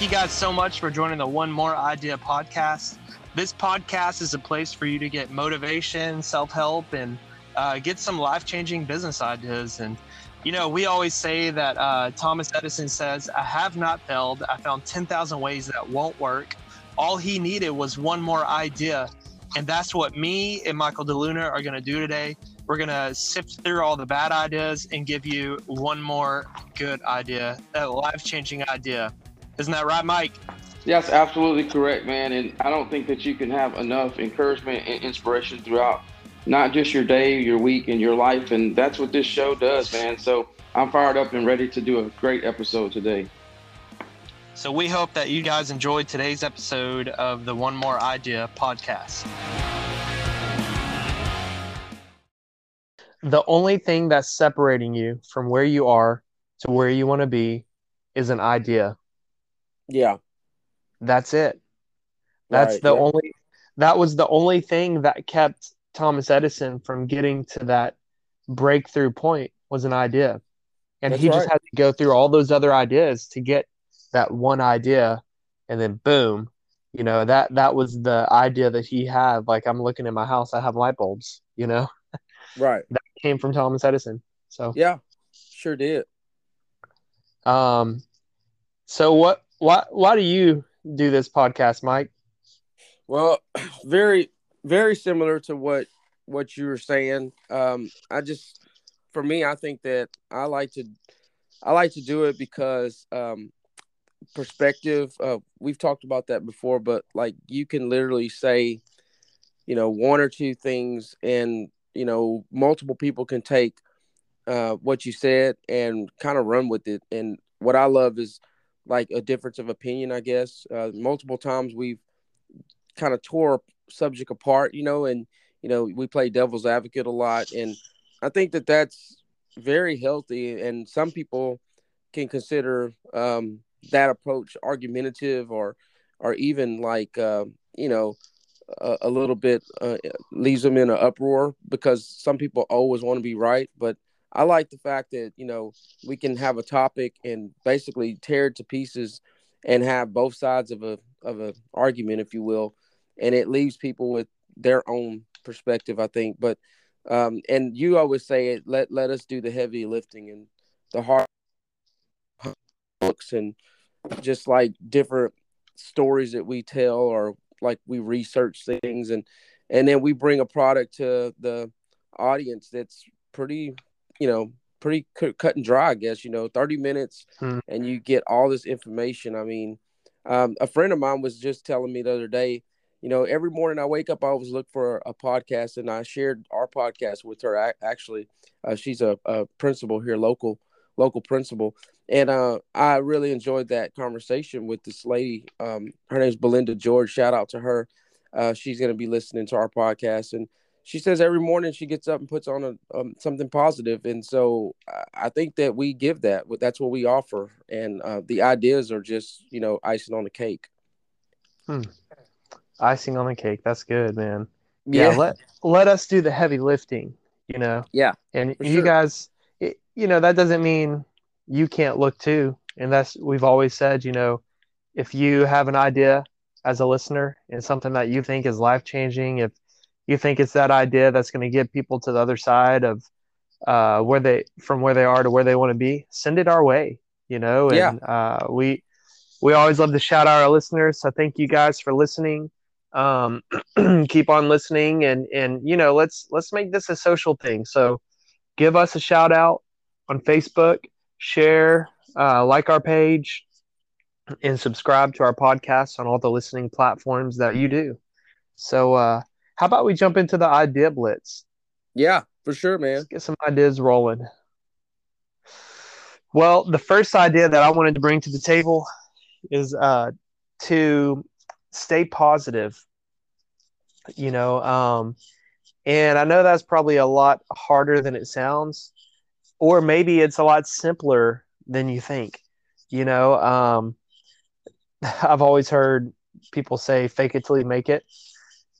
Thank you guys so much for joining the One More Idea podcast. This podcast is a place for you to get motivation, self help, and uh, get some life changing business ideas. And, you know, we always say that uh, Thomas Edison says, I have not failed. I found 10,000 ways that won't work. All he needed was one more idea. And that's what me and Michael DeLuna are going to do today. We're going to sift through all the bad ideas and give you one more good idea, a life changing idea. Isn't that right, Mike? Yes, absolutely correct, man. And I don't think that you can have enough encouragement and inspiration throughout not just your day, your week, and your life. And that's what this show does, man. So I'm fired up and ready to do a great episode today. So we hope that you guys enjoyed today's episode of the One More Idea podcast. The only thing that's separating you from where you are to where you want to be is an idea. Yeah. That's it. That's Right, the yeah. only that was the only thing that kept Thomas Edison from getting to that breakthrough point was an idea. And That's he just right. had to go through all those other ideas to get that one idea and then boom, you know, that that was the idea that he had. Like I'm looking at my house, I have light bulbs, you know, Right. That came from Thomas Edison. So Yeah. Sure did. um so what why why do you do this podcast, Mike? Well, very, very similar to what what you were saying. Um, I just, for me, I think that I like to, I like to do it because um, perspective. Uh, we've talked about that before, but like you can literally say, you know, one or two things, and you know, multiple people can take uh, what you said and kind of run with it. And what I love is like a difference of opinion. I guess uh, multiple times we've kind of tore subject apart, you know, and you know we play devil's advocate a lot, and I think that that's very healthy. And some people can consider um, that approach argumentative, or or even like uh, you know a, a little bit uh, leaves them in an uproar because some people always want to be right, but I like the fact that you know we can have a topic and basically tear it to pieces and have both sides of a of a argument, if you will, and it leaves people with their own perspective. I think, but um, and you always say it. Let let us do the heavy lifting and the hard books and just like different stories that we tell or like we research things and and then we bring a product to the audience that's pretty you know pretty cu- cut and dry i guess you know 30 minutes Hmm. and you get all this information. I mean um, a friend of mine was just telling me the other day you know every morning i wake up i always look for a podcast and i shared our podcast with her ac- actually uh, she's a, a principal here local local principal. And uh, i really enjoyed that conversation with this lady. Um, her name's belinda george. Shout out to her. Uh, she's going to be listening to our podcast and she says every morning she gets up and puts on a um, something positive. And so I- think that we give that that's what we offer. And uh, the ideas are just you know icing on the cake. Icing on the cake. That's good, man. yeah, let let us do the heavy lifting you know? Yeah, and you sure. guys it, you know that doesn't mean you can't look too. And that's we've always said you know if you have an idea as a listener and something that you think is life changing if you think it's that idea that's going to get people to the other side of uh, where they from where they are to where they want to be? Send it our way you know? And Yeah. uh, we we always love to shout out our listeners so thank you guys for listening. Um, keep on listening and and you know let's let's make this a social thing. So give us a shout out on facebook share uh, like our page and subscribe to our podcast on all the listening platforms that you do. So uh, how about we jump into the idea blitz yeah, for sure, man. Let's get some ideas rolling. Well, the first idea that I wanted to bring to the table is uh, to stay positive. You know, um, and I know that's probably a lot harder than it sounds, or maybe it's a lot simpler than you think. You know, um, I've always heard people say "fake it till you make it."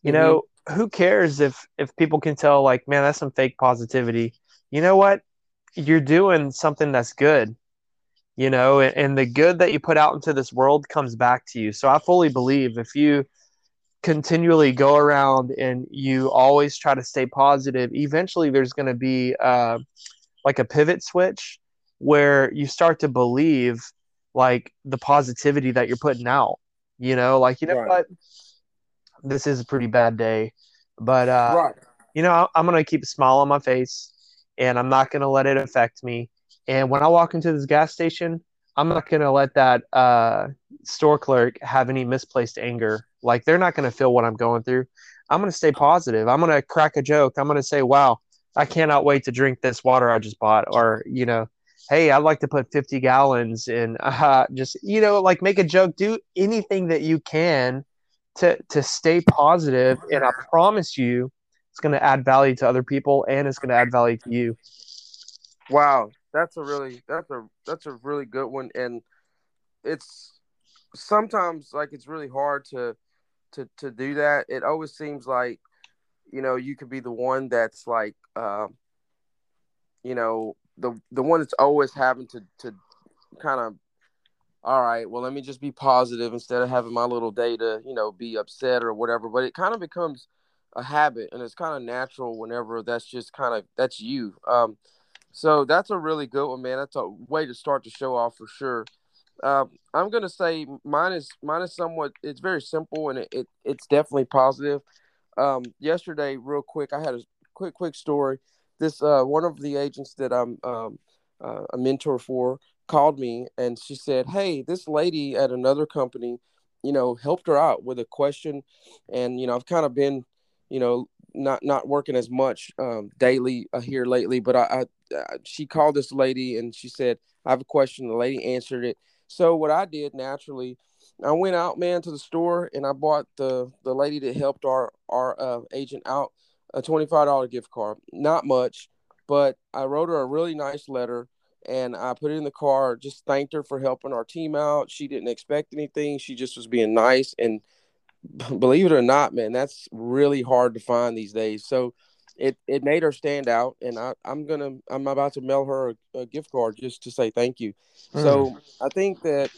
You Mhm. know, who cares if if people can tell like, man, that's some fake positivity. You know what? You're doing something that's good. you know, and, and the good that you put out into this world comes back to you. So I fully believe if you continually go around and you always try to stay positive, eventually there's going to be uh, like a pivot switch where you start to believe like the positivity that you're putting out. You know, like you know Right. what, this is a pretty bad day, but uh, right. you know, I'm gonna keep a smile on my face, and I'm not gonna let it affect me. And when I walk into this gas station, I'm not gonna let that uh, store clerk have any misplaced anger. Like they're not gonna feel what I'm going through. I'm gonna stay positive. I'm gonna crack a joke. I'm gonna say, "Wow, I cannot wait to drink this water I just bought," or you know, "Hey, I'd like to put 50 gallons in." Uh, just you know, like make a joke. Do anything that you can to to stay positive, and I promise you, it's going to add value to other people and it's going to add value to you. Wow, that's a really that's a that's a really good one, and it's sometimes like it's really hard to to to do that. It always seems like you know you could be the one that's like um, you know the the one that's always having to to kind of all right well let me just be positive instead of having my little day to you know be upset or whatever but it kind of becomes a habit and it's kind of natural whenever that's just kind of that's you um so that's a really good one man that's a way to start the show off for sure um, I'm gonna say mine is mine is somewhat. It's very simple and it, it it's definitely positive. Um, yesterday, real quick, I had a quick quick story. This uh, one of the agents that I'm um, uh, a mentor for called me and she said, "Hey, this lady at another company, you know, helped her out with a question, and you know, I've kind of been, you know, not not working as much um, daily uh, here lately, but I, I uh, she called this lady and she said, I have a question. The lady answered it. So what I did naturally, I went out, man, to the store and I bought the the lady that helped our our uh, agent out a twenty five dollar gift card. Not much, but I wrote her a really nice letter and I put it in the car. Just thanked her for helping our team out. She didn't expect anything. She just was being nice and believe it or not, man, that's really hard to find these days. So it it made her stand out, and I I'm gonna I'm about to mail her a, a gift card just to say thank you. So I think that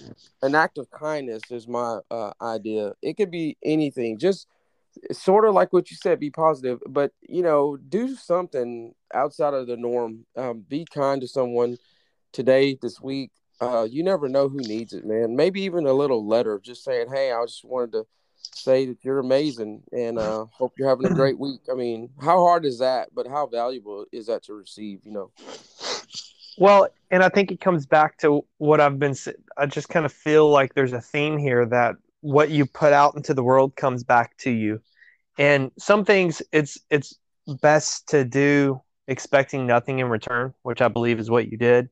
an act of kindness is my uh, idea. It could be anything, just sort of like what you said, be positive, but you know, do something outside of the norm. Um, be kind to someone today, this week. Uh, you never know who needs it, man. Maybe even a little letter, just saying, "Hey, I just wanted to say that you're amazing and uh, hope you're having a great week." I mean, how hard is that? But how valuable is that to receive? You know. Well, and I think it comes back to what I've been. I just kind of feel like there's a theme here that what you put out into the world comes back to you, and some things it's it's best to do expecting nothing in return, which I believe is what you did.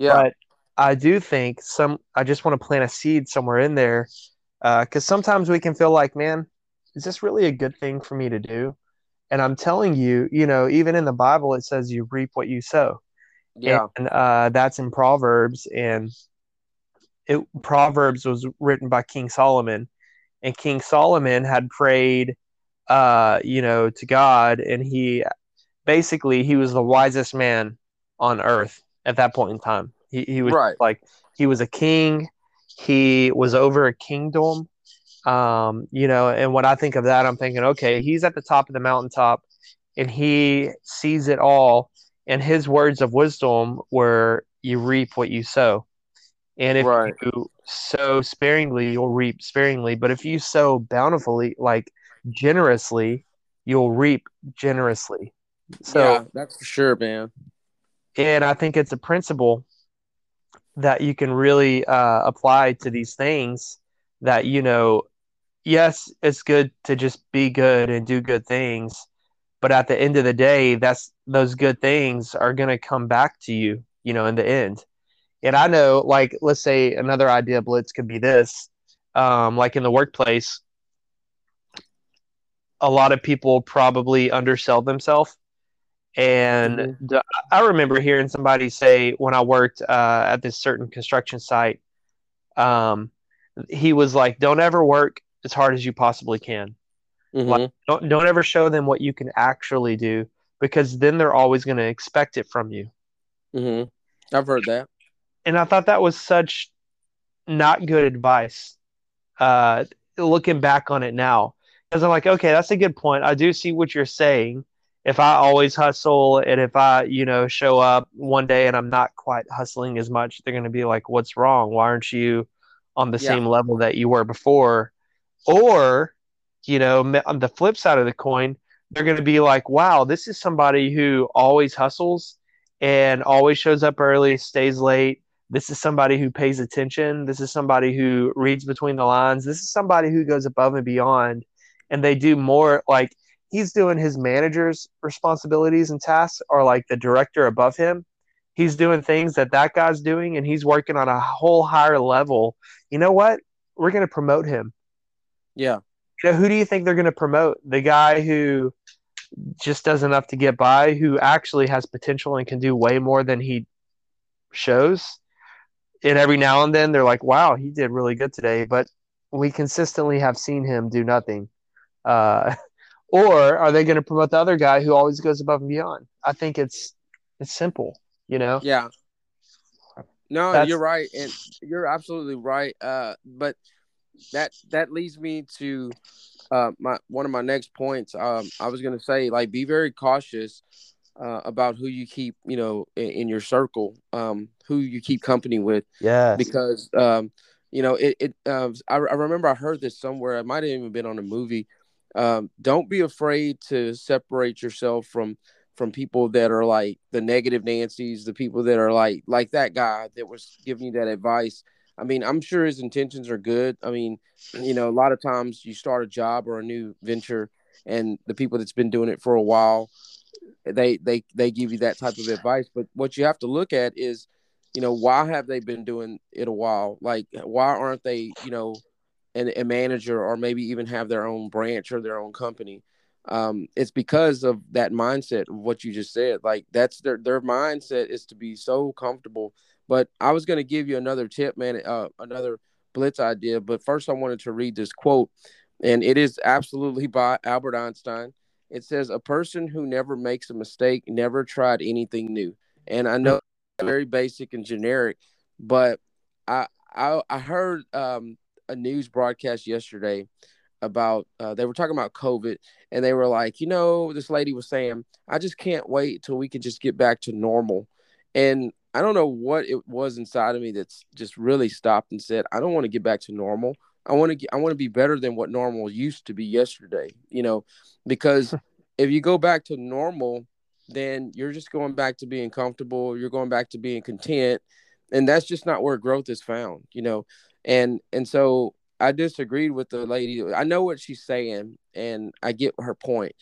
Yeah. But I do think some. I just want to plant a seed somewhere in there, because sometimes we can feel like, man, is this really a good thing for me to do? And I'm telling you, you know, even in the Bible, it says you reap what you sow yeah. and uh, that's in Proverbs. And it Proverbs was written by King Solomon, and King Solomon had prayed, uh, you know, to God, and he basically he was the wisest man on earth at that point in time. He he was Right. like he was a king. He was over a kingdom. Um, you know, and when I think of that, I'm thinking, okay, he's at the top of the mountaintop and he sees it all. And his words of wisdom were, you reap what you sow. And if Right. you sow sparingly, you'll reap sparingly. But if you sow bountifully, like generously, you'll reap generously. So, yeah, that's for sure, man. And I think it's a principle that you can really uh, apply to these things that, you know, yes, it's good to just be good and do good things. But at the end of the day, that's those good things are going to come back to you, you know, in the end. And I know, like, let's say another idea blitz could be this, um, like in the workplace, a lot of people probably undersell themselves. And Mhm. the- I remember hearing somebody say when I worked uh, at this certain construction site, um, he was like, "Don't ever work as hard as you possibly can. Mhm. Don't don't ever show them what you can actually do, because then they're always going to expect it from you." Mm-hmm. I've heard that. and I thought that was such not good advice. Uh, looking back on it now, because I'm like, okay, that's a good point. I do see what you're saying. If I always hustle and if I, you know, show up one day and I'm not quite hustling as much, they're going to be like, what's wrong? Why aren't you on the yeah. same level that you were before? Or, you know, on the flip side of the coin, they're going to be like, wow, this is somebody who always hustles and always shows up early, stays late. This is somebody who pays attention. This is somebody who reads between the lines. This is somebody who goes above and beyond. And they do more like he's doing his manager's responsibilities and tasks or like the director above him. He's doing things that that guy's doing and he's working on a whole higher level. You know what? We're going to promote him. Yeah. You know, who do you think they're going to promote? The guy who just does enough to get by, who actually has potential and can do way more than he shows. And every now and then they're like, wow, he did really good today. But we consistently have seen him do nothing. Uh, or are they going to promote the other guy who always goes above and beyond? I think it's it's simple, you know. Yeah. No, That's... you're right, and you're absolutely right. Uh, but that that leads me to uh, my one of my next points. Um, I was gonna say like be very cautious uh, about who you keep, you know, in, in your circle, um, who you keep company with. Yeah. Because um, you know, it. it uh, I, I remember I heard this somewhere. It might have even been on a movie. Um, don't be afraid to separate yourself from from people that are like the negative Nancy's, the people that are like like that guy that was giving you that advice. I mean, I'm sure his intentions are good. I mean, you know, a lot of times you start a job or a new venture, and the people that's been doing it for a while, they they they give you that type of advice. But what you have to look at is, you know, why have they been doing it a while? Like, why aren't they, you know, an, a manager or maybe even have their own branch or their own company? Um, it's because of that mindset of what you just said. Like, that's their their mindset is to be so comfortable but I was going to give you another tip, man, uh, another blitz idea. But first, I wanted to read this quote, and it is absolutely by Albert Einstein. It says, "A person who never makes a mistake never tried anything new." And I know very basic and generic, but I I, I heard um, a news broadcast yesterday about uh, they were talking about COVID, and they were like, you know, this lady was saying, "I just can't wait till we can just get back to normal." And I don't know what it was inside of me that's just really stopped and said, I don't want to get back to normal. I want to get, I want to be better than what normal used to be yesterday, you know, because if you go back to normal, then you're just going back to being comfortable, you're going back to being content, and that's just not where growth is found, you know. And and so I disagreed with the lady. I know what she's saying and I get her point,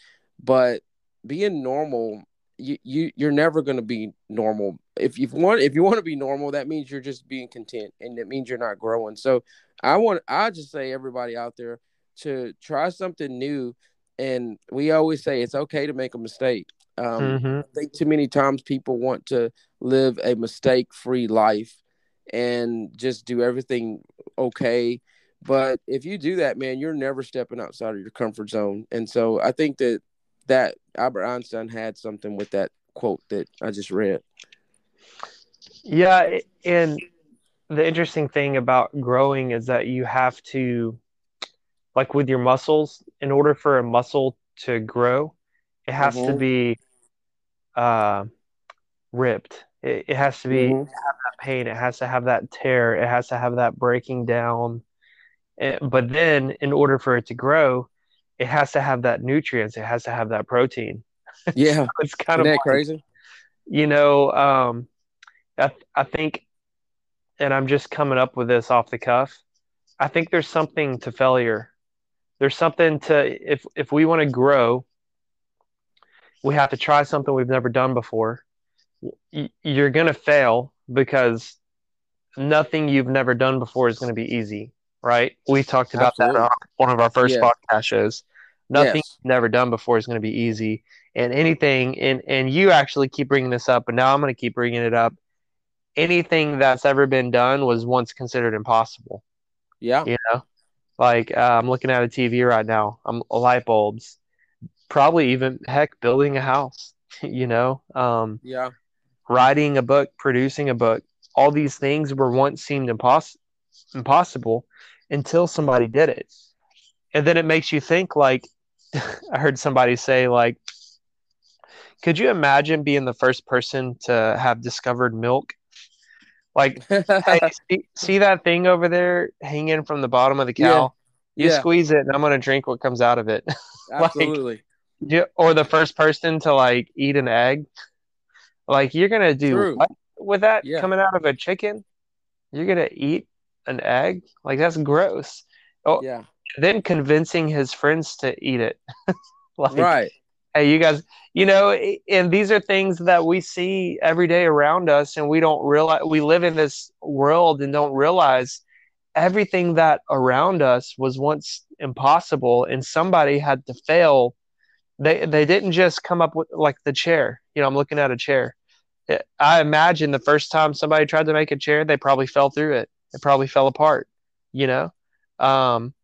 but being normal you, you you're never going to be normal. If you want if you want to be normal that means you're just being content and it means you're not growing. So i want i just say everybody out there to try something new. And we always say it's okay to make a mistake. Um, mm-hmm. i think too many times people want to live a mistake free life and just do everything okay but if you do that man you're never stepping outside of your comfort zone and so i think that that Albert Einstein had something with that quote that I just read. Yeah, and the interesting thing about growing is that you have to like with your muscles in order for a muscle to grow it has mm-hmm. to be uh, ripped it, it, has to be mm-hmm. have that pain it has to have that tear it has to have that breaking down it, but then in order for it to grow it has to have that nutrients. It has to have that protein. Yeah, so it's kind Isn't of like, crazy. You know, um, I I think, and I'm just coming up with this off the cuff. I think there's something to failure. There's something to if if we want to grow, we have to try something we've never done before. You're gonna fail because nothing you've never done before is going to be easy right? We talked about Absolutely. that on one of our first yeah. podcast shows. Nothing yes. You've never done before is going to be easy, and anything, and and you actually keep bringing this up, but now I'm going to keep bringing it up. Anything that's ever been done was once considered impossible. Yeah, you know, like uh, I'm looking at a TV right now. I'm light bulbs, probably even heck building a house. You know, um, yeah, writing a book, producing a book, all these things were once seemed imposs- impossible until somebody did it. And then it makes you think like I heard somebody say like could you imagine being the first person to have discovered milk? Like, hey, see, see, that thing over there hanging from the bottom of the cow? Yeah. You yeah. squeeze it, and I'm gonna drink what comes out of it. Absolutely. like, or the first person to like eat an egg. Like, you're gonna do what with that yeah. coming out of a chicken? You're gonna eat an egg? Like, that's gross. Oh, yeah. Then convincing his friends to eat it. like, right hey you guys you know and these are things that we see every day around us and we don't realize we live in this world and don't realize everything that around us was once impossible and somebody had to fail they they didn't just come up with like the chair you know i'm looking at a chair i imagine the first time somebody tried to make a chair they probably fell through it. It probably fell apart you know? Um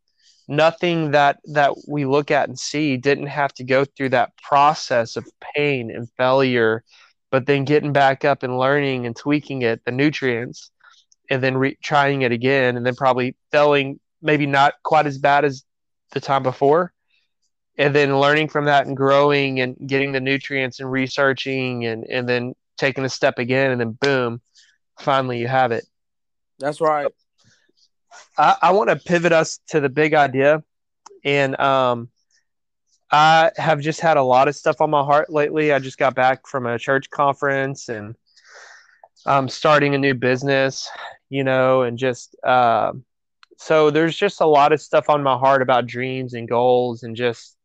nothing that that we look at and see didn't have to go through that process of pain and failure but then getting back up and learning and tweaking it the nutrients and then re- trying it again and then probably failing maybe not quite as bad as the time before. And then learning from that and growing and getting the nutrients and researching and and then taking a step again and then boom finally you have it. That's right. I, I want to pivot us to the big idea, and um, I have just had a lot of stuff on my heart lately. I just got back from a church conference and I'm starting a new business, you know, and just uh, so there's just a lot of stuff on my heart about dreams and goals and just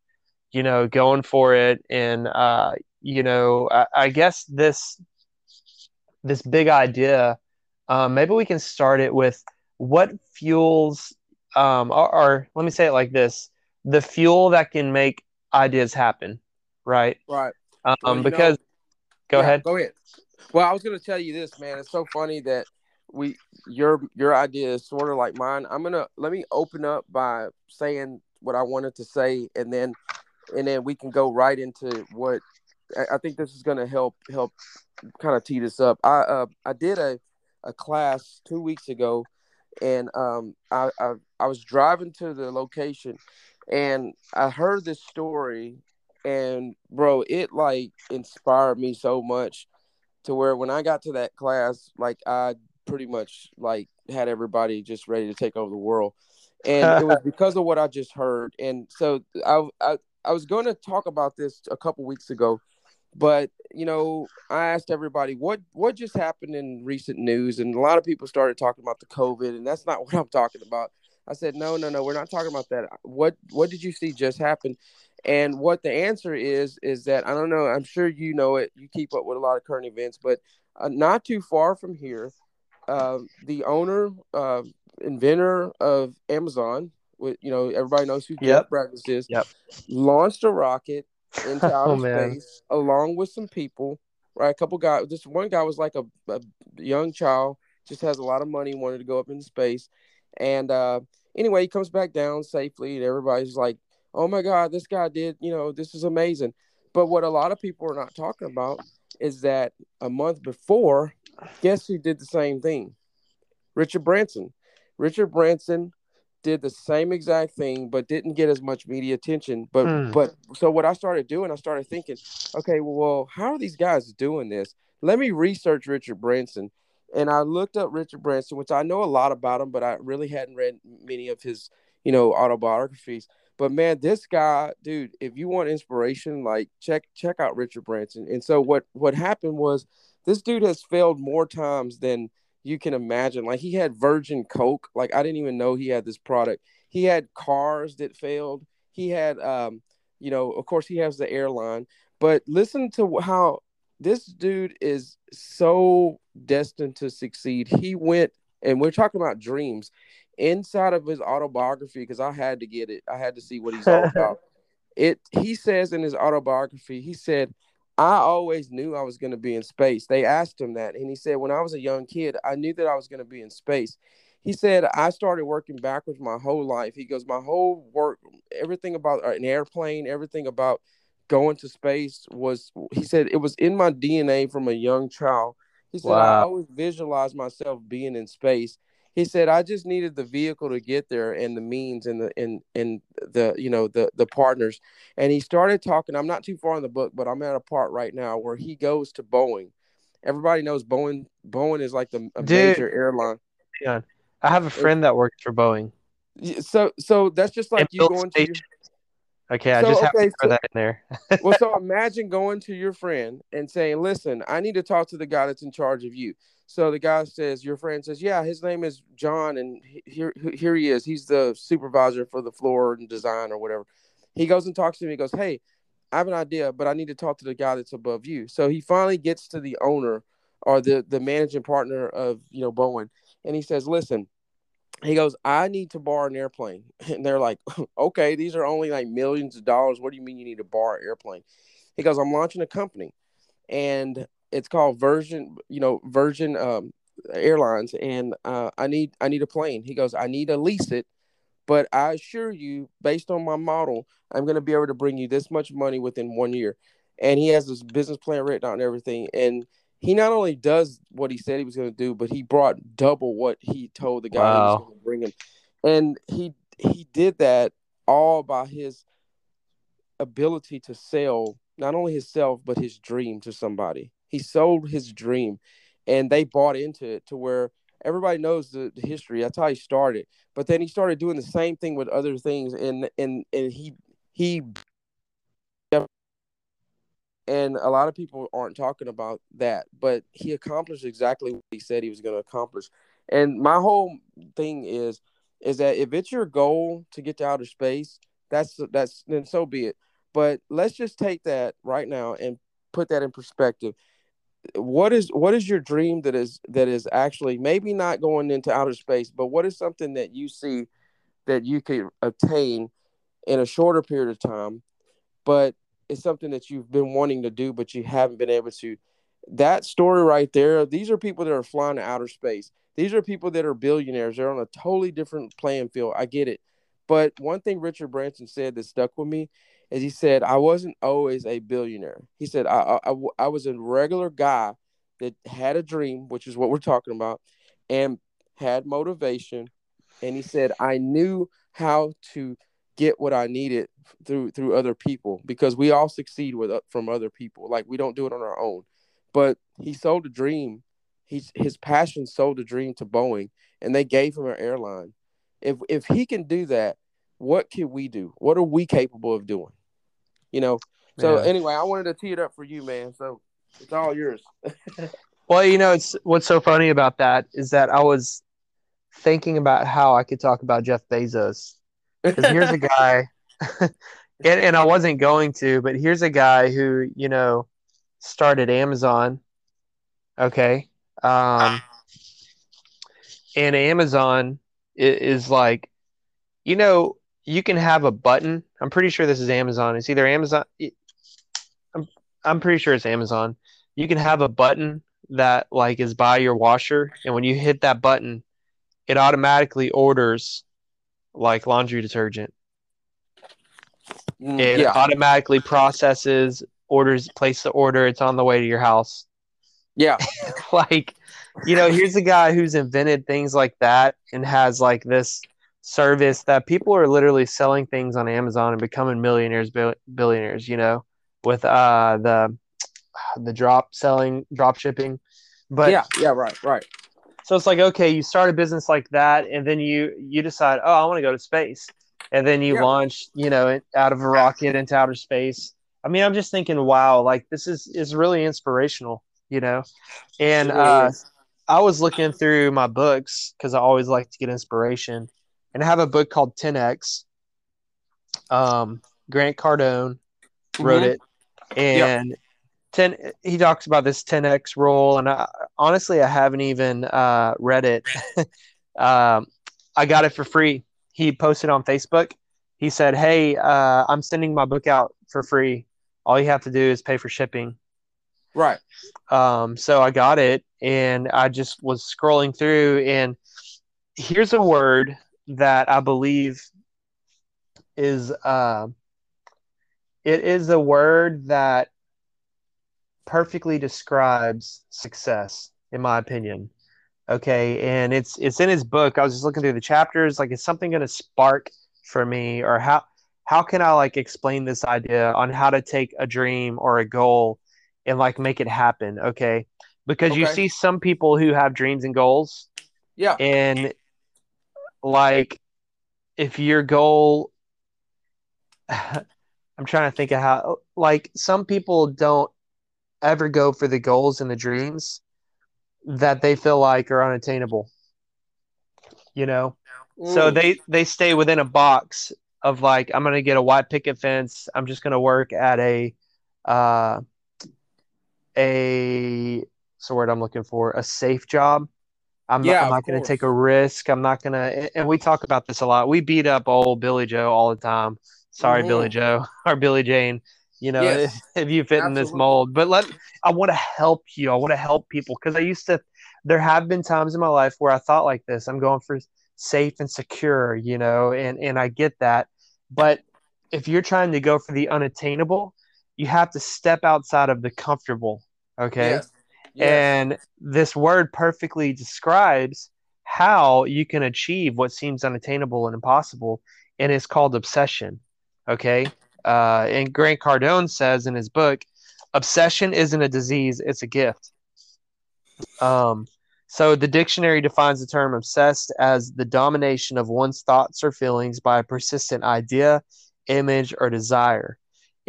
you know going for it. And uh, you know I, I guess this this big idea um, maybe we can start it with what fuels um or, or let me say it like this the fuel that can make ideas happen right? Right. Um well, because know, go yeah, ahead. go ahead. Well i was going to tell you this man it's so funny that we your your idea is sort of like mine. I'm gonna let me open up by saying what i wanted to say and then and then we can go right into what i, I think this is going to help help kind of tee this up. I uh, i did a a class two weeks ago and um, I, I I was driving to the location, and I heard this story, and bro, it like inspired me so much, to where when I got to that class, like I pretty much like had everybody just ready to take over the world, and it was because of what I just heard, and so I I, I was going to talk about this a couple weeks ago but you know, I asked everybody what what just happened in recent news, and a lot of people started talking about the COVID, and that's not what I'm talking about. I said, no, no, no, we're not talking about that. What what did you see just happen? And what the answer is is that I don't know. I'm sure you know it. You keep up with a lot of current events, but uh, not too far from here, uh, the owner, uh, inventor of Amazon, with you know everybody knows who yep. Jeff Bezos is, yep. launched a rocket into outer oh, space along with some people. Right, a couple guys. This one guy was like a, a, young child, just has a lot of money, wanted to go up into space, and uh, anyway, he comes back down safely, and everybody's like, "Oh my God, this guy did! You know, this is amazing." But what a lot of people are not talking about is that a month before, guess who did the same thing? Richard Branson. Richard Branson did the same exact thing but didn't get as much media attention. But mm. but so what i started doing i started thinking okay well how are these guys doing this? Let me research richard branson. And i looked up richard branson which i know a lot about him but i really hadn't read many of his you know autobiographies. But man this guy dude if you want inspiration like check check out richard branson. And so what what happened was this dude has failed more times than you can imagine. Like he had Virgin Coke. Like I didn't even know he had this product. He had cars that failed. He had, um, you know, of course he has the airline. But listen to how this dude is so destined to succeed. He went, and we're talking about dreams inside of his autobiography because I had to get it. I had to see what he's all about. It. He says in his autobiography, he said I always knew I was going to be in space. They asked him that, and he said, When I was a young kid, I knew that I was going to be in space. He said, I started working backwards my whole life. He goes, My whole work, everything about uh, an airplane, everything about going to space was, he said, it was in my DNA from a young child. He said, wow. I always visualize myself being in space. He said, I just needed the vehicle to get there and the means and the and and the you know the the partners. And he started talking. I'm not too far in the book, but I'm at a part right now where he goes to Boeing. Everybody knows Boeing. Boeing is like the Dude, major airline. Yeah, I have a friend that works for Boeing. So so that's just like and you going to. Your, Okay, I so, just have okay, to throw so, that in there. well, so imagine going to your friend and saying, "Listen, I need to talk to the guy that's in charge of you." So the guy says, "Your friend says, yeah, his name is John, and here here he is. He's the supervisor for the floor and design or whatever." He goes and talks to me. He goes, "Hey, I have an idea, but I need to talk to the guy that's above you." So he finally gets to the owner or the the managing partner of you know Boeing, and he says, "Listen." he goes, I need to borrow an airplane. And they're like, okay, these are only like millions of dollars. What do you mean you need to borrow an airplane? He goes, I'm launching a company and it's called Virgin, you know, Virgin um, Airlines. And uh, I need, I need a plane. He goes, I need to lease it, but I assure you, based on my model, I'm going to be able to bring you this much money within one year. And he has this business plan written out and everything. And he not only does what he said he was going to do, but he brought double what he told the guy wow. he was going to bring him, and he he did that all by his ability to sell not only himself but his dream to somebody. He sold his dream, and they bought into it to where everybody knows the, the history. That's how he started. But then he started doing the same thing with other things, and and and he he and a lot of people aren't talking about that but he accomplished exactly what he said he was going to accomplish and my whole thing is is that if it's your goal to get to outer space that's that's then so be it but let's just take that right now and put that in perspective what is what is your dream that is that is actually maybe not going into outer space but what is something that you see that you could obtain in a shorter period of time but it's something that you've been wanting to do, but you haven't been able to. That story right there, these are people that are flying to outer space. These are people that are billionaires. They're on a totally different playing field. I get it. But one thing Richard Branson said that stuck with me is he said, I wasn't always a billionaire. He said, I, I, I was a regular guy that had a dream, which is what we're talking about, and had motivation. And he said, I knew how to get what I needed through through other people because we all succeed with uh, from other people. Like we don't do it on our own. But he sold a dream. He's his passion sold a dream to Boeing, and they gave him an airline. If if he can do that, what can we do? What are we capable of doing? You know. So yeah. anyway, I wanted to tee it up for you, man. So it's all yours. well, you know, it's what's so funny about that is that I was thinking about how I could talk about Jeff Bezos because here's a guy, and, and I wasn't going to, but here's a guy who, you know, started Amazon. Okay. Um, and Amazon is, is like, you know, you can have a button. I'm pretty sure this is Amazon. It's either Amazon. I'm, I'm pretty sure it's Amazon. You can have a button that like is by your washer, and when you hit that button, it automatically orders like laundry detergent. Mm, it yeah. automatically processes, orders, place the order. It's on the way to your house. Yeah. like, you know, here's a guy who's invented things like that and has like this service that people are literally selling things on Amazon and becoming millionaires, billionaires, you know, with uh the the drop selling, drop shipping. But yeah, yeah, right, right. So it's like, okay, you start a business like that, and then you you decide, oh, I want to go to space, and then you yeah. launch, you know, out of a rocket into outer space. I mean, I'm just thinking, wow, like this is is really inspirational, you know. And uh, I was looking through my books because I always like to get inspiration, and I have a book called 10x. Um, Grant Cardone wrote mm-hmm. it, and 10 he talks about this 10x rule and I, honestly i haven't even uh, read it. Um, i got it for free. He posted on facebook. He said hey uh, i'm sending my book out for free. All you have to do is pay for shipping. Right. Um, so i got it. And i just was scrolling through. And here's a word that i believe is uh, it is a word that perfectly describes success. in my opinion. Okay, and it's it's in his book. I was just looking through the chapters. Like, is something going to spark for me, or how how can I like explain this idea on how to take a dream or a goal and like make it happen? Okay, because you see some people who have dreams and goals, Yeah. and like if your goal i'm trying to think of how like some people don't ever go for the goals and the dreams that they feel like are unattainable you know? So Mm. they they stay within a box of like i'm gonna get a white picket fence i'm just gonna work at a uh a the word i'm looking for? A safe job i'm Yeah, not, I'm not gonna take a risk i'm not gonna and we talk about this a lot we beat up old billy joe all the time sorry Mhm. billy joe or billy jane you know Yes. if you fit in this mold but let i want to help you i want to help people because i used to there have been times in my life where i thought like this i'm going for safe and secure, you know, and and I get that. But if you're trying to go for the unattainable, you have to step outside of the comfortable, okay? Yes. And this word perfectly describes how you can achieve what seems unattainable and impossible, and it's called obsession. Okay. Uh, and Grant Cardone says in his book, obsession isn't a disease, it's a gift. Um, so the dictionary defines the term obsessed as the domination of one's thoughts or feelings by a persistent idea, image, or desire.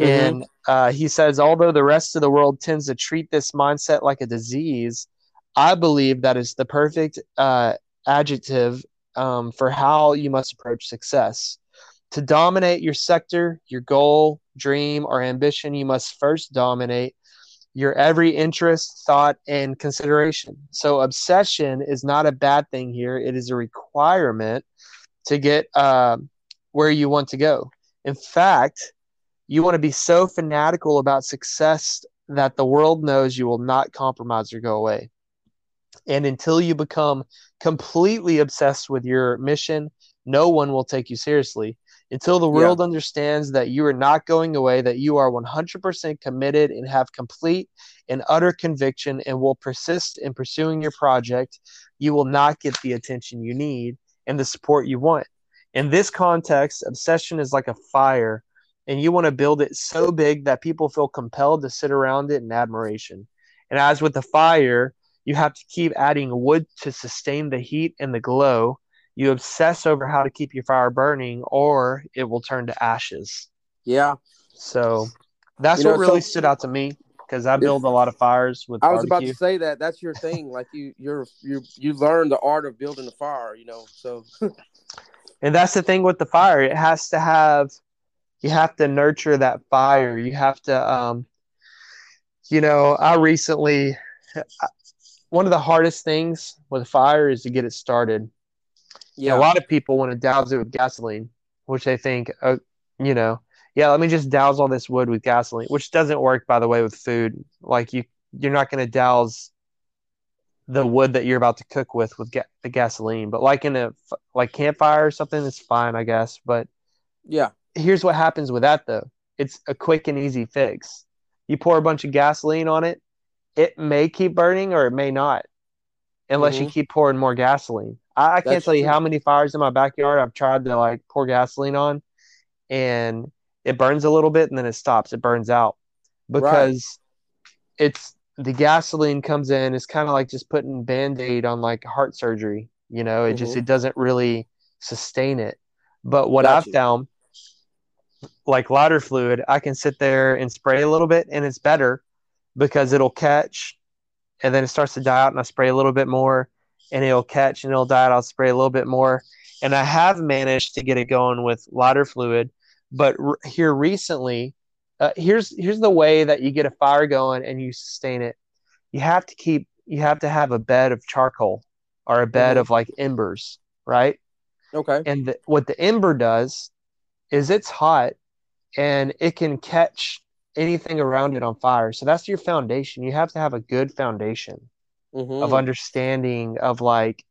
Mhm. And uh, he says, although the rest of the world tends to treat this mindset like a disease, I believe that is the perfect uh, adjective um, for how you must approach success. To dominate your sector, your goal, dream, or ambition, you must first dominate your every interest, thought, and consideration. So, obsession is not a bad thing here. It is a requirement to get uh, where you want to go. In fact, you want to be so fanatical about success that the world knows you will not compromise or go away. And until you become completely obsessed with your mission, no one will take you seriously. Until the world understands that you are not going away, that you are 100% committed and have complete and utter conviction and will persist in pursuing your project, you will not get the attention you need and the support you want. In this context, obsession is like a fire, and you want to build it so big that people feel compelled to sit around it in admiration. And as with the fire, you have to keep adding wood to sustain the heat and the glow. You obsess over how to keep your fire burning, or it will turn to ashes. Yeah. So that's You know, what really so- stood out to me because I build a lot of fires with I was about to say that that's your thing. Like you, you're you you learn the art of building a fire. You know, so and that's the thing with the fire it has to have you have to nurture that fire. You have to um you know i recently one of the hardest things with fire is to get it started. Yeah, a lot of people want to douse it with gasoline which they think uh, you know yeah let me just douse all this wood with gasoline which doesn't work by the way with food. Like you you're not going to douse the wood that you're about to cook with with ga- the gasoline. But like in a like campfire or something it's fine i guess but yeah, here's what happens with that though. It's a quick and easy fix. You pour a bunch of gasoline on it it may keep burning or it may not unless you Mhm. keep pouring more gasoline. I, I can't tell you true. how many fires in my backyard i've tried to like pour gasoline on and it burns a little bit and then it stops. It burns out because it's the gasoline comes in it's kind of like just putting band-aid on like heart surgery you know? It just Mhm. it doesn't really sustain it. But what i've found like lighter fluid i can sit there and spray a little bit and it's better because it'll catch and then it starts to die out and i spray a little bit more and it'll catch and it'll die out. I'll spray a little bit more. And i have managed to get it going with lighter fluid but r- here recently uh, here's here's the way that you get a fire going and you sustain it. You have to keep you have to have a bed of charcoal or a bed Mhm. of like embers right? Okay, and the, what the ember does is it's hot and it can catch anything around it on fire so that's your foundation you have to have a good foundation Mhm. of understanding of like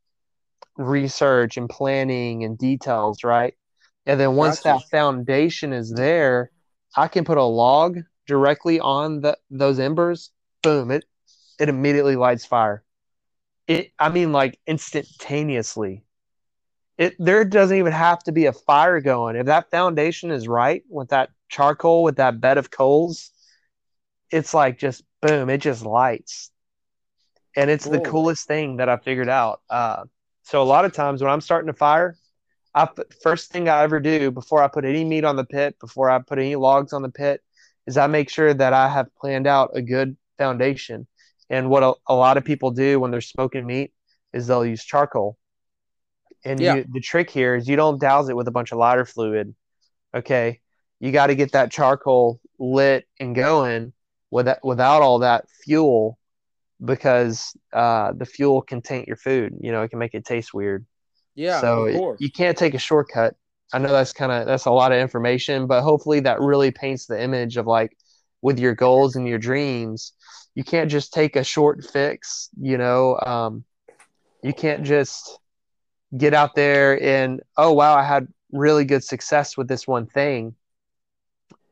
research and planning and details right and then once Gotcha. that foundation is there i can put a log directly on the those embers boom it it immediately lights fire it I mean like instantaneously. It there doesn't even have to be a fire going. If that foundation is right with that charcoal with that bed of coals, it's like just boom, it just lights. And it's the coolest thing that I figured out. Uh, so a lot of times when I'm starting a fire, I put, first thing I ever do before I put any meat on the pit, before I put any logs on the pit, is I make sure that I have planned out a good foundation. And what a, a lot of people do when they're smoking meat is they'll use charcoal. And yeah. you, the trick here is you don't douse it with a bunch of lighter fluid. Okay. You got to get that charcoal lit and going without, without all that fuel because uh, the fuel can taint your food. You know, it can make it taste weird. Yeah. So it, you can't take a shortcut. I know that's kind of that's a lot of information, but hopefully that really paints the image of like with your goals and your dreams. You can't just take a short fix. You know, um, you can't just get out there and oh wow, I had really good success with this one thing.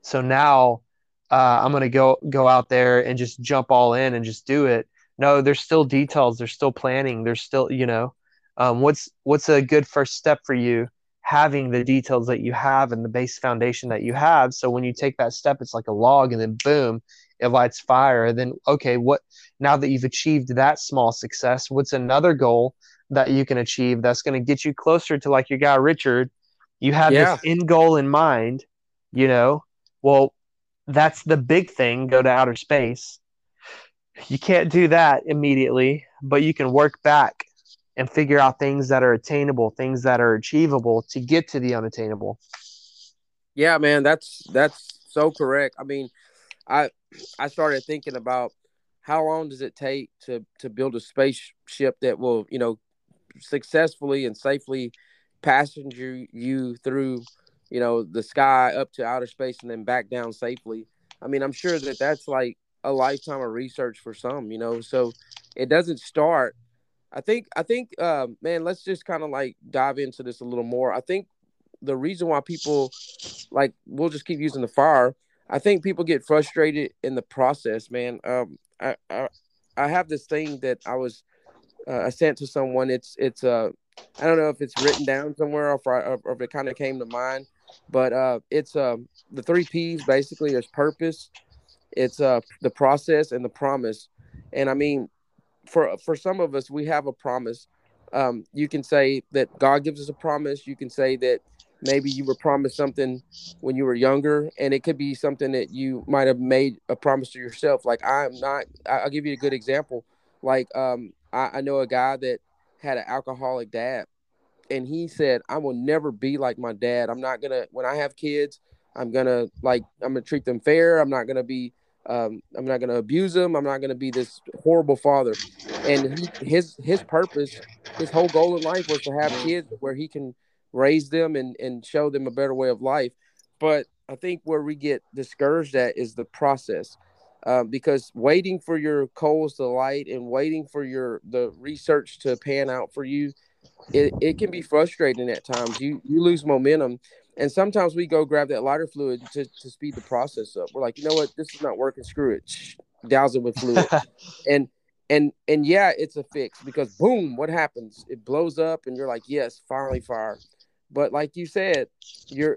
So now uh, I'm gonna go go out there and just jump all in and just do it. No, there's still details. There's still planning. There's still you know, um, what's what's a good first step for you having the details that you have and the base foundation that you have. So when you take that step, it's like a log and then boom, it lights fire. Then, okay, what now that you've achieved that small success, what's another goal that you can achieve that's going to get you closer to like your guy Richard? You have yeah. this end goal in mind, you know. Well, that's the big thing go to outer space. You can't do that immediately, but you can work back and figure out things that are attainable, things that are achievable to get to the unattainable. Yeah, man, that's that's so correct. I mean, I I started thinking about how long does it take to to build a spaceship that will, you know, successfully and safely passenger you through, you know, the sky up to outer space and then back down safely. I mean, I'm sure that that's like a lifetime of research for some, you know. So it doesn't start I think I think uh, man, let's just kind of like dive into this a little more. I think the reason why people like we'll just keep using the fire. I think people get frustrated in the process, man. Um, I, I I have this thing that I was uh, I sent to someone. It's it's uh I don't know if it's written down somewhere or if, I, or if it kind of came to mind, but uh, it's uh, the three P's basically. There's purpose, it's uh the process and the promise, and I mean for for some of us, we have a promise. Um, you can say that God gives us a promise. You can say that maybe you were promised something when you were younger, and it could be something that you might have made a promise to yourself. Like I'm not. I'll give you a good example. Like um, I, I know a guy that had an alcoholic dad, and he said, "I will never be like my dad. I'm not gonna. When I have kids, I'm gonna like. I'm gonna treat them fair. I'm not gonna be." Um, I'm not to abuse them. I'm not to be this horrible father. And he, his his purpose, his whole goal in life was to have kids where he can raise them and and show them a better way of life. But I think where we get discouraged at is the process, uh, because waiting for your coals to light and waiting for your the research to pan out for you, it, it can be frustrating at times. You you lose momentum and sometimes we go grab that lighter fluid to, to speed the process up. We're like, you know what, this is not working. Screw it. Douse it with fluid. and and and yeah, it's a fix because boom, what happens? It blows up, and you're like, yes, finally fire. But like you said, your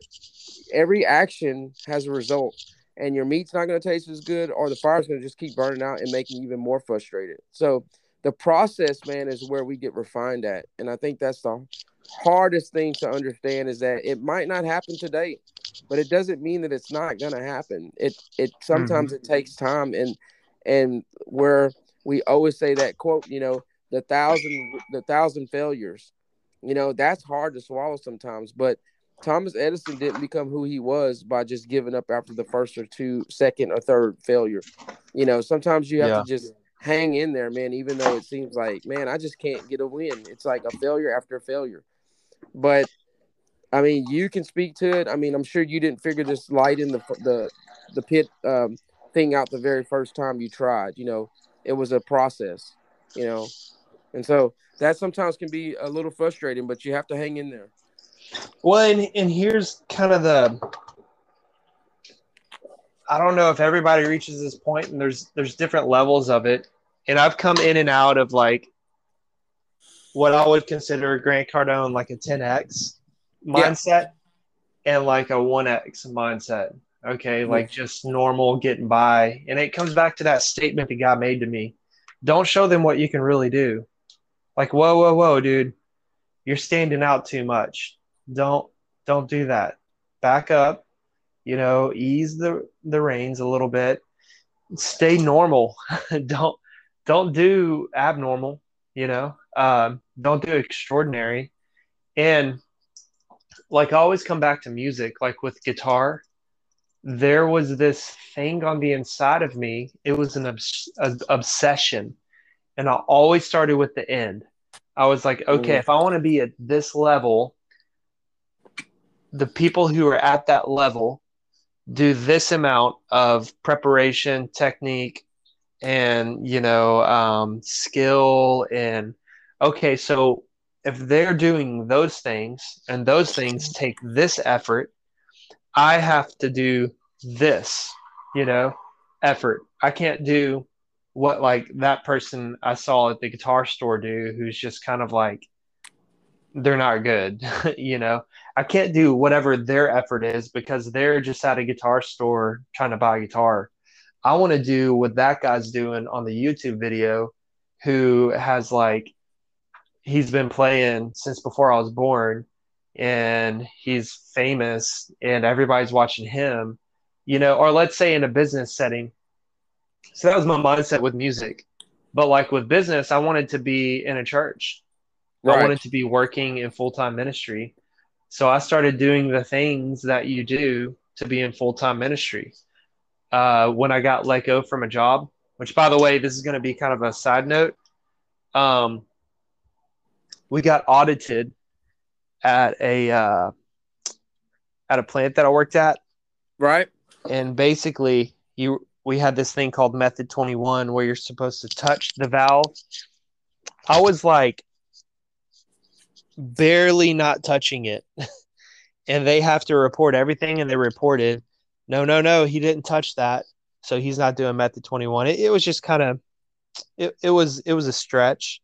every action has a result, and your meat's not going to taste as good, or the fire's going to just keep burning out and making you even more frustrated. So the process, man, is where we get refined at, and I think that's the hardest thing to understand is that it might not happen today, but it doesn't mean that it's not gonna happen. It it sometimes mm-hmm. it takes time and and where we always say that quote, you know, the thousand the thousand failures. You know, that's hard to swallow sometimes, but Thomas Edison didn't become who he was by just giving up after the first or two, second or third failure. You know, sometimes you have yeah. to just hang in there, man, even though it seems like, man, I just can't get a win. It's like a failure after a failure. But I mean, you can speak to it. I mean, I'm sure you didn't figure this light in the the the pit um, thing out the very first time you tried. You know, it was a process. You know, and so that sometimes can be a little frustrating, but you have to hang in there. Well, and, and here's kind of the I don't know if everybody reaches this point, and there's there's different levels of it. And I've come in and out of like what I would consider Grant Cardone like a 10x mindset yeah. and like a 1x mindset. Okay, like just normal getting by. And it comes back to that statement the guy made to me. Don't show them what you can really do. Like, whoa, whoa, whoa, dude. You're standing out too much. Don't don't do that. Back up, you know, ease the the reins a little bit. Stay normal. don't don't do abnormal, you know. Um, don't do extraordinary. And like I always come back to music, like with guitar, there was this thing on the inside of me. It was an obs- obsession. And I always started with the end. I was like, okay, mm. if I want to be at this level, the people who are at that level do this amount of preparation, technique, and you know, um, skill. And okay, so if they're doing those things and those things take this effort, I have to do this, you know, effort. I can't do what like that person I saw at the guitar store do who's just kind of like they're not good, you know. I can't do whatever their effort is because they're just at a guitar store trying to buy a guitar. I want to do what that guy's doing on the YouTube video who has like he's been playing since before I was born and he's famous and everybody's watching him, you know, or let's say in a business setting. So that was my mindset with music. But like with business, I wanted to be in a church. Right. I wanted to be working in full time ministry. So I started doing the things that you do to be in full time ministry. Uh, when I got let go from a job, which by the way, this is going to be kind of a side note. Um, we got audited at a uh, at a plant that I worked at. Right. And basically, you we had this thing called Method Twenty One where you're supposed to touch the valve. I was like barely not touching it, and they have to report everything, and they reported, no, no, no, he didn't touch that, so he's not doing Method Twenty One. It, it was just kind of, it, it was it was a stretch,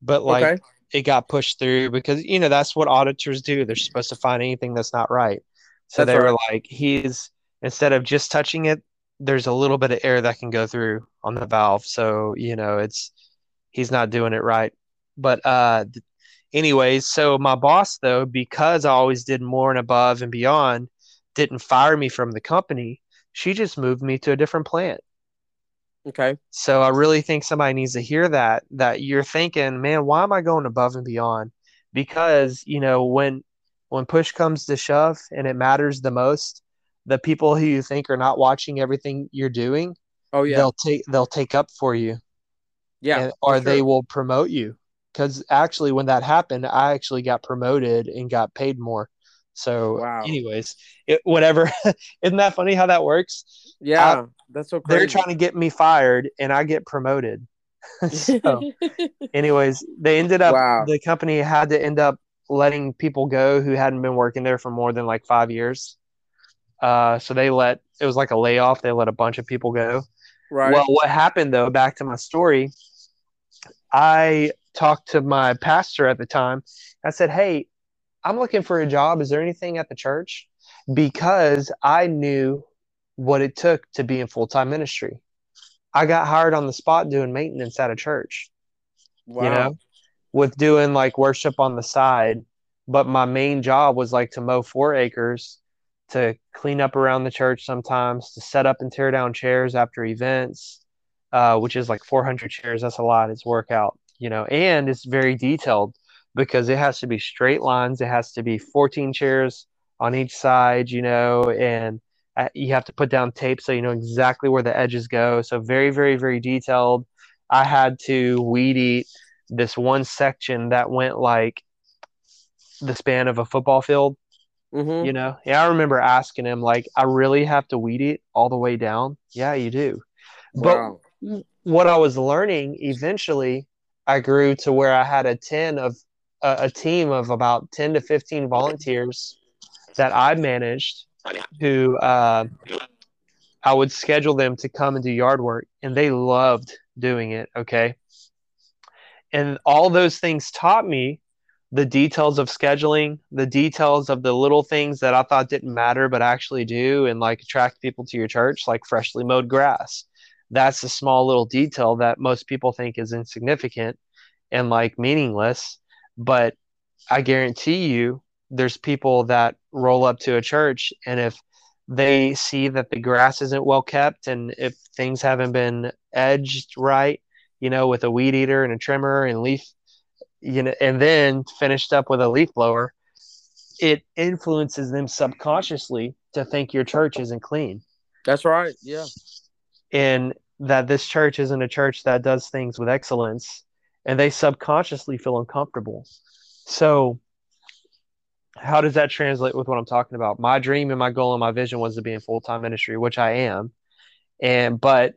but like. Okay it got pushed through because you know that's what auditors do. They're supposed to find anything that's not right. So that's they right. were like, he's instead of just touching it, there's a little bit of air that can go through on the valve. So you know, it's he's not doing it right. But uh, anyways, so my boss though, because I always did more and above and beyond, didn't fire me from the company. She just moved me to a different plant. Okay. So I really think somebody needs to hear that that you're thinking, man, why am I going above and beyond? Because, you know, when when push comes to shove and it matters the most, the people who you think are not watching everything you're doing, oh yeah, they'll take they'll take up for you. Yeah. And, or sure. they will promote you. Cuz actually when that happened, I actually got promoted and got paid more. So, wow. anyways, it, whatever. Isn't that funny how that works? Yeah, I, that's so crazy. They're trying to get me fired, and I get promoted. so, anyways, they ended up. Wow. The company had to end up letting people go who hadn't been working there for more than like five years. Uh, so they let it was like a layoff. They let a bunch of people go. Right. Well, what happened though? Back to my story. I talked to my pastor at the time. I said, "Hey, I'm looking for a job. Is there anything at the church? Because I knew what it took to be in full time ministry. I got hired on the spot doing maintenance at a church. Wow. You know, with doing like worship on the side. But my main job was like to mow four acres, to clean up around the church sometimes, to set up and tear down chairs after events, uh, which is like 400 chairs. That's a lot. It's workout, you know, and it's very detailed because it has to be straight lines. It has to be 14 chairs on each side, you know, and uh, you have to put down tape so you know exactly where the edges go. So very, very, very detailed. I had to weed eat this one section that went like the span of a football field. Mm-hmm. You know, yeah, I remember asking him like, "I really have to weed eat all the way down." Yeah, you do. Wow. But what I was learning eventually, I grew to where I had a tin of a, a team of about 10 to 15 volunteers that I managed who uh, I would schedule them to come and do yard work, and they loved doing it. Okay. And all those things taught me the details of scheduling, the details of the little things that I thought didn't matter but actually do and like attract people to your church, like freshly mowed grass. That's a small little detail that most people think is insignificant and like meaningless. But I guarantee you, there's people that roll up to a church and if they see that the grass isn't well kept and if things haven't been edged right, you know, with a weed eater and a trimmer and leaf, you know, and then finished up with a leaf blower, it influences them subconsciously to think your church isn't clean. That's right. Yeah. And that this church isn't a church that does things with excellence and they subconsciously feel uncomfortable. So how does that translate with what I'm talking about? My dream and my goal and my vision was to be in full time ministry, which I am. And but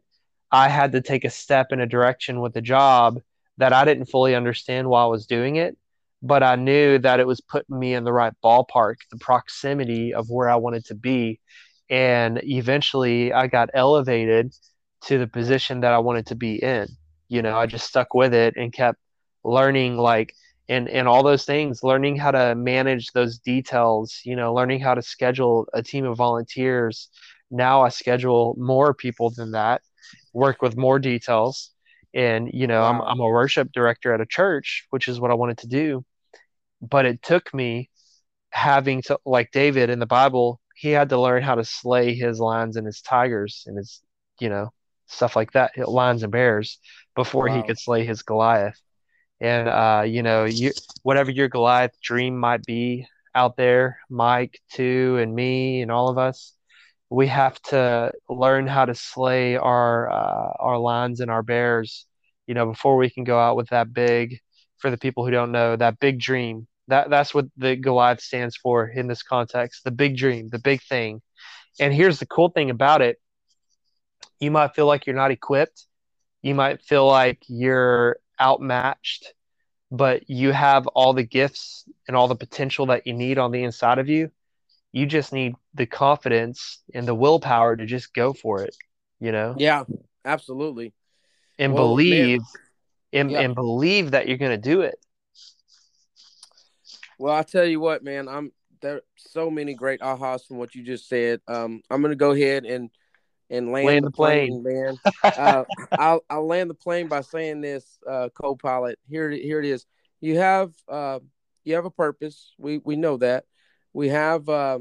I had to take a step in a direction with the job that I didn't fully understand while I was doing it, but I knew that it was putting me in the right ballpark, the proximity of where I wanted to be. And eventually I got elevated to the position that I wanted to be in. You know, I just stuck with it and kept learning like and and all those things learning how to manage those details you know learning how to schedule a team of volunteers now i schedule more people than that work with more details and you know wow. I'm, I'm a worship director at a church which is what i wanted to do but it took me having to like david in the bible he had to learn how to slay his lions and his tigers and his you know stuff like that lions and bears before wow. he could slay his goliath and uh, you know, you whatever your Goliath dream might be out there, Mike too, and me, and all of us, we have to learn how to slay our uh, our lions and our bears. You know, before we can go out with that big. For the people who don't know, that big dream. That that's what the Goliath stands for in this context. The big dream, the big thing. And here's the cool thing about it. You might feel like you're not equipped. You might feel like you're outmatched, but you have all the gifts and all the potential that you need on the inside of you. You just need the confidence and the willpower to just go for it, you know? Yeah, absolutely. And well, believe and, yeah. and believe that you're going to do it. Well, I tell you what, man, I'm there so many great ahas from what you just said. Um, I'm going to go ahead and and land, land the plane, plane man. uh, I'll I'll land the plane by saying this, uh, co-pilot. Here here it is. You have uh, you have a purpose. We we know that. We have uh,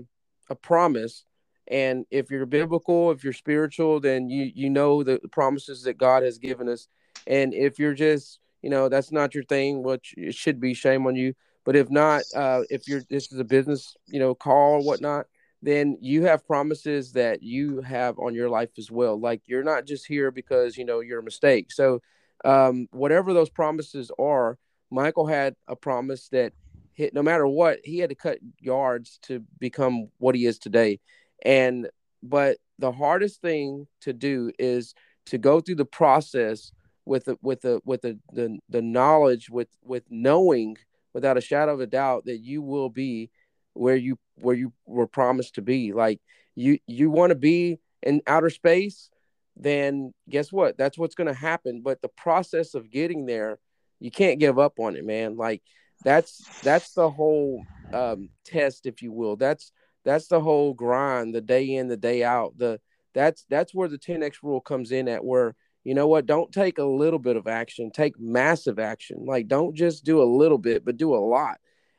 a promise, and if you're biblical, if you're spiritual, then you you know the promises that God has given us. And if you're just you know that's not your thing, which it should be shame on you. But if not, uh, if you're this is a business you know call or whatnot, then you have promises that you have on your life as well. Like you're not just here because you know you're a mistake. So um, whatever those promises are, Michael had a promise that hit no matter what he had to cut yards to become what he is today. And but the hardest thing to do is to go through the process with the with the with the the, the knowledge with with knowing without a shadow of a doubt that you will be where you where you were promised to be. Like you you want to be in outer space, then guess what? That's what's going to happen. But the process of getting there, you can't give up on it, man. Like that's that's the whole um, test, if you will. That's that's the whole grind, the day in, the day out. The that's that's where the 10x rule comes in at where you know what don't take a little bit of action take massive action like don't just do a little bit but do a lot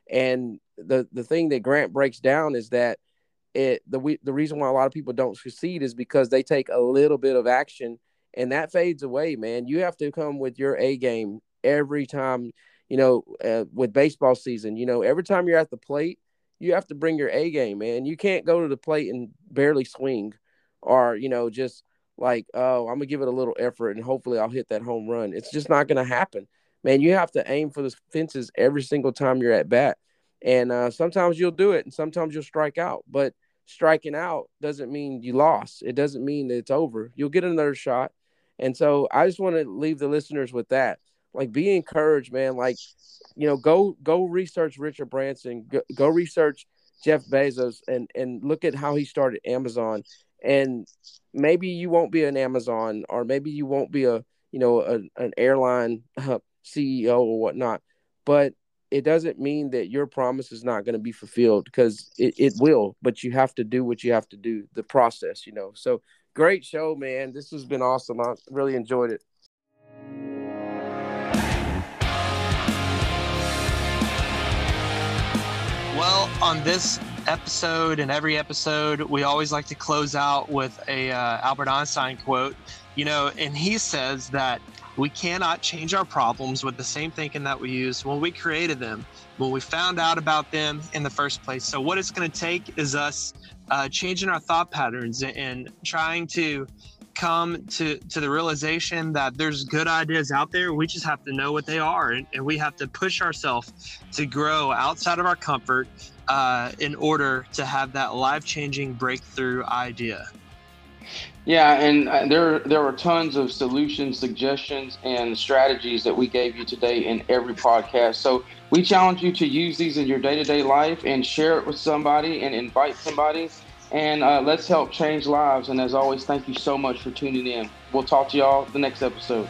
and the the thing that Grant breaks down is that it the we, the reason why a lot of people don't succeed is because they take a little bit of action and that fades away, man. You have to come with your A game every time. You know, uh, with baseball season, you know, every time you're at the plate, you have to bring your A game, man. You can't go to the plate and barely swing, or you know, just like, oh, I'm gonna give it a little effort and hopefully I'll hit that home run. It's just not gonna happen, man. You have to aim for the fences every single time you're at bat. And uh, sometimes you'll do it and sometimes you'll strike out. But striking out doesn't mean you lost. It doesn't mean that it's over. You'll get another shot. And so I just want to leave the listeners with that. Like be encouraged, man. Like, you know, go go research Richard Branson, go, go research Jeff Bezos and and look at how he started Amazon. And maybe you won't be an Amazon or maybe you won't be a, you know, a, an airline uh, CEO or whatnot. But it doesn't mean that your promise is not going to be fulfilled because it, it will, but you have to do what you have to do, the process, you know. So great show, man. This has been awesome. I really enjoyed it. Well, on this episode and every episode, we always like to close out with a uh, Albert Einstein quote. You know, and he says that we cannot change our problems with the same thinking that we used when we created them, when we found out about them in the first place. So, what it's going to take is us uh, changing our thought patterns and trying to come to to the realization that there's good ideas out there we just have to know what they are and, and we have to push ourselves to grow outside of our comfort uh, in order to have that life-changing breakthrough idea yeah, and uh, there there were tons of solutions, suggestions, and strategies that we gave you today in every podcast. So we challenge you to use these in your day to day life and share it with somebody and invite somebody. And uh, let's help change lives. And as always, thank you so much for tuning in. We'll talk to y'all the next episode.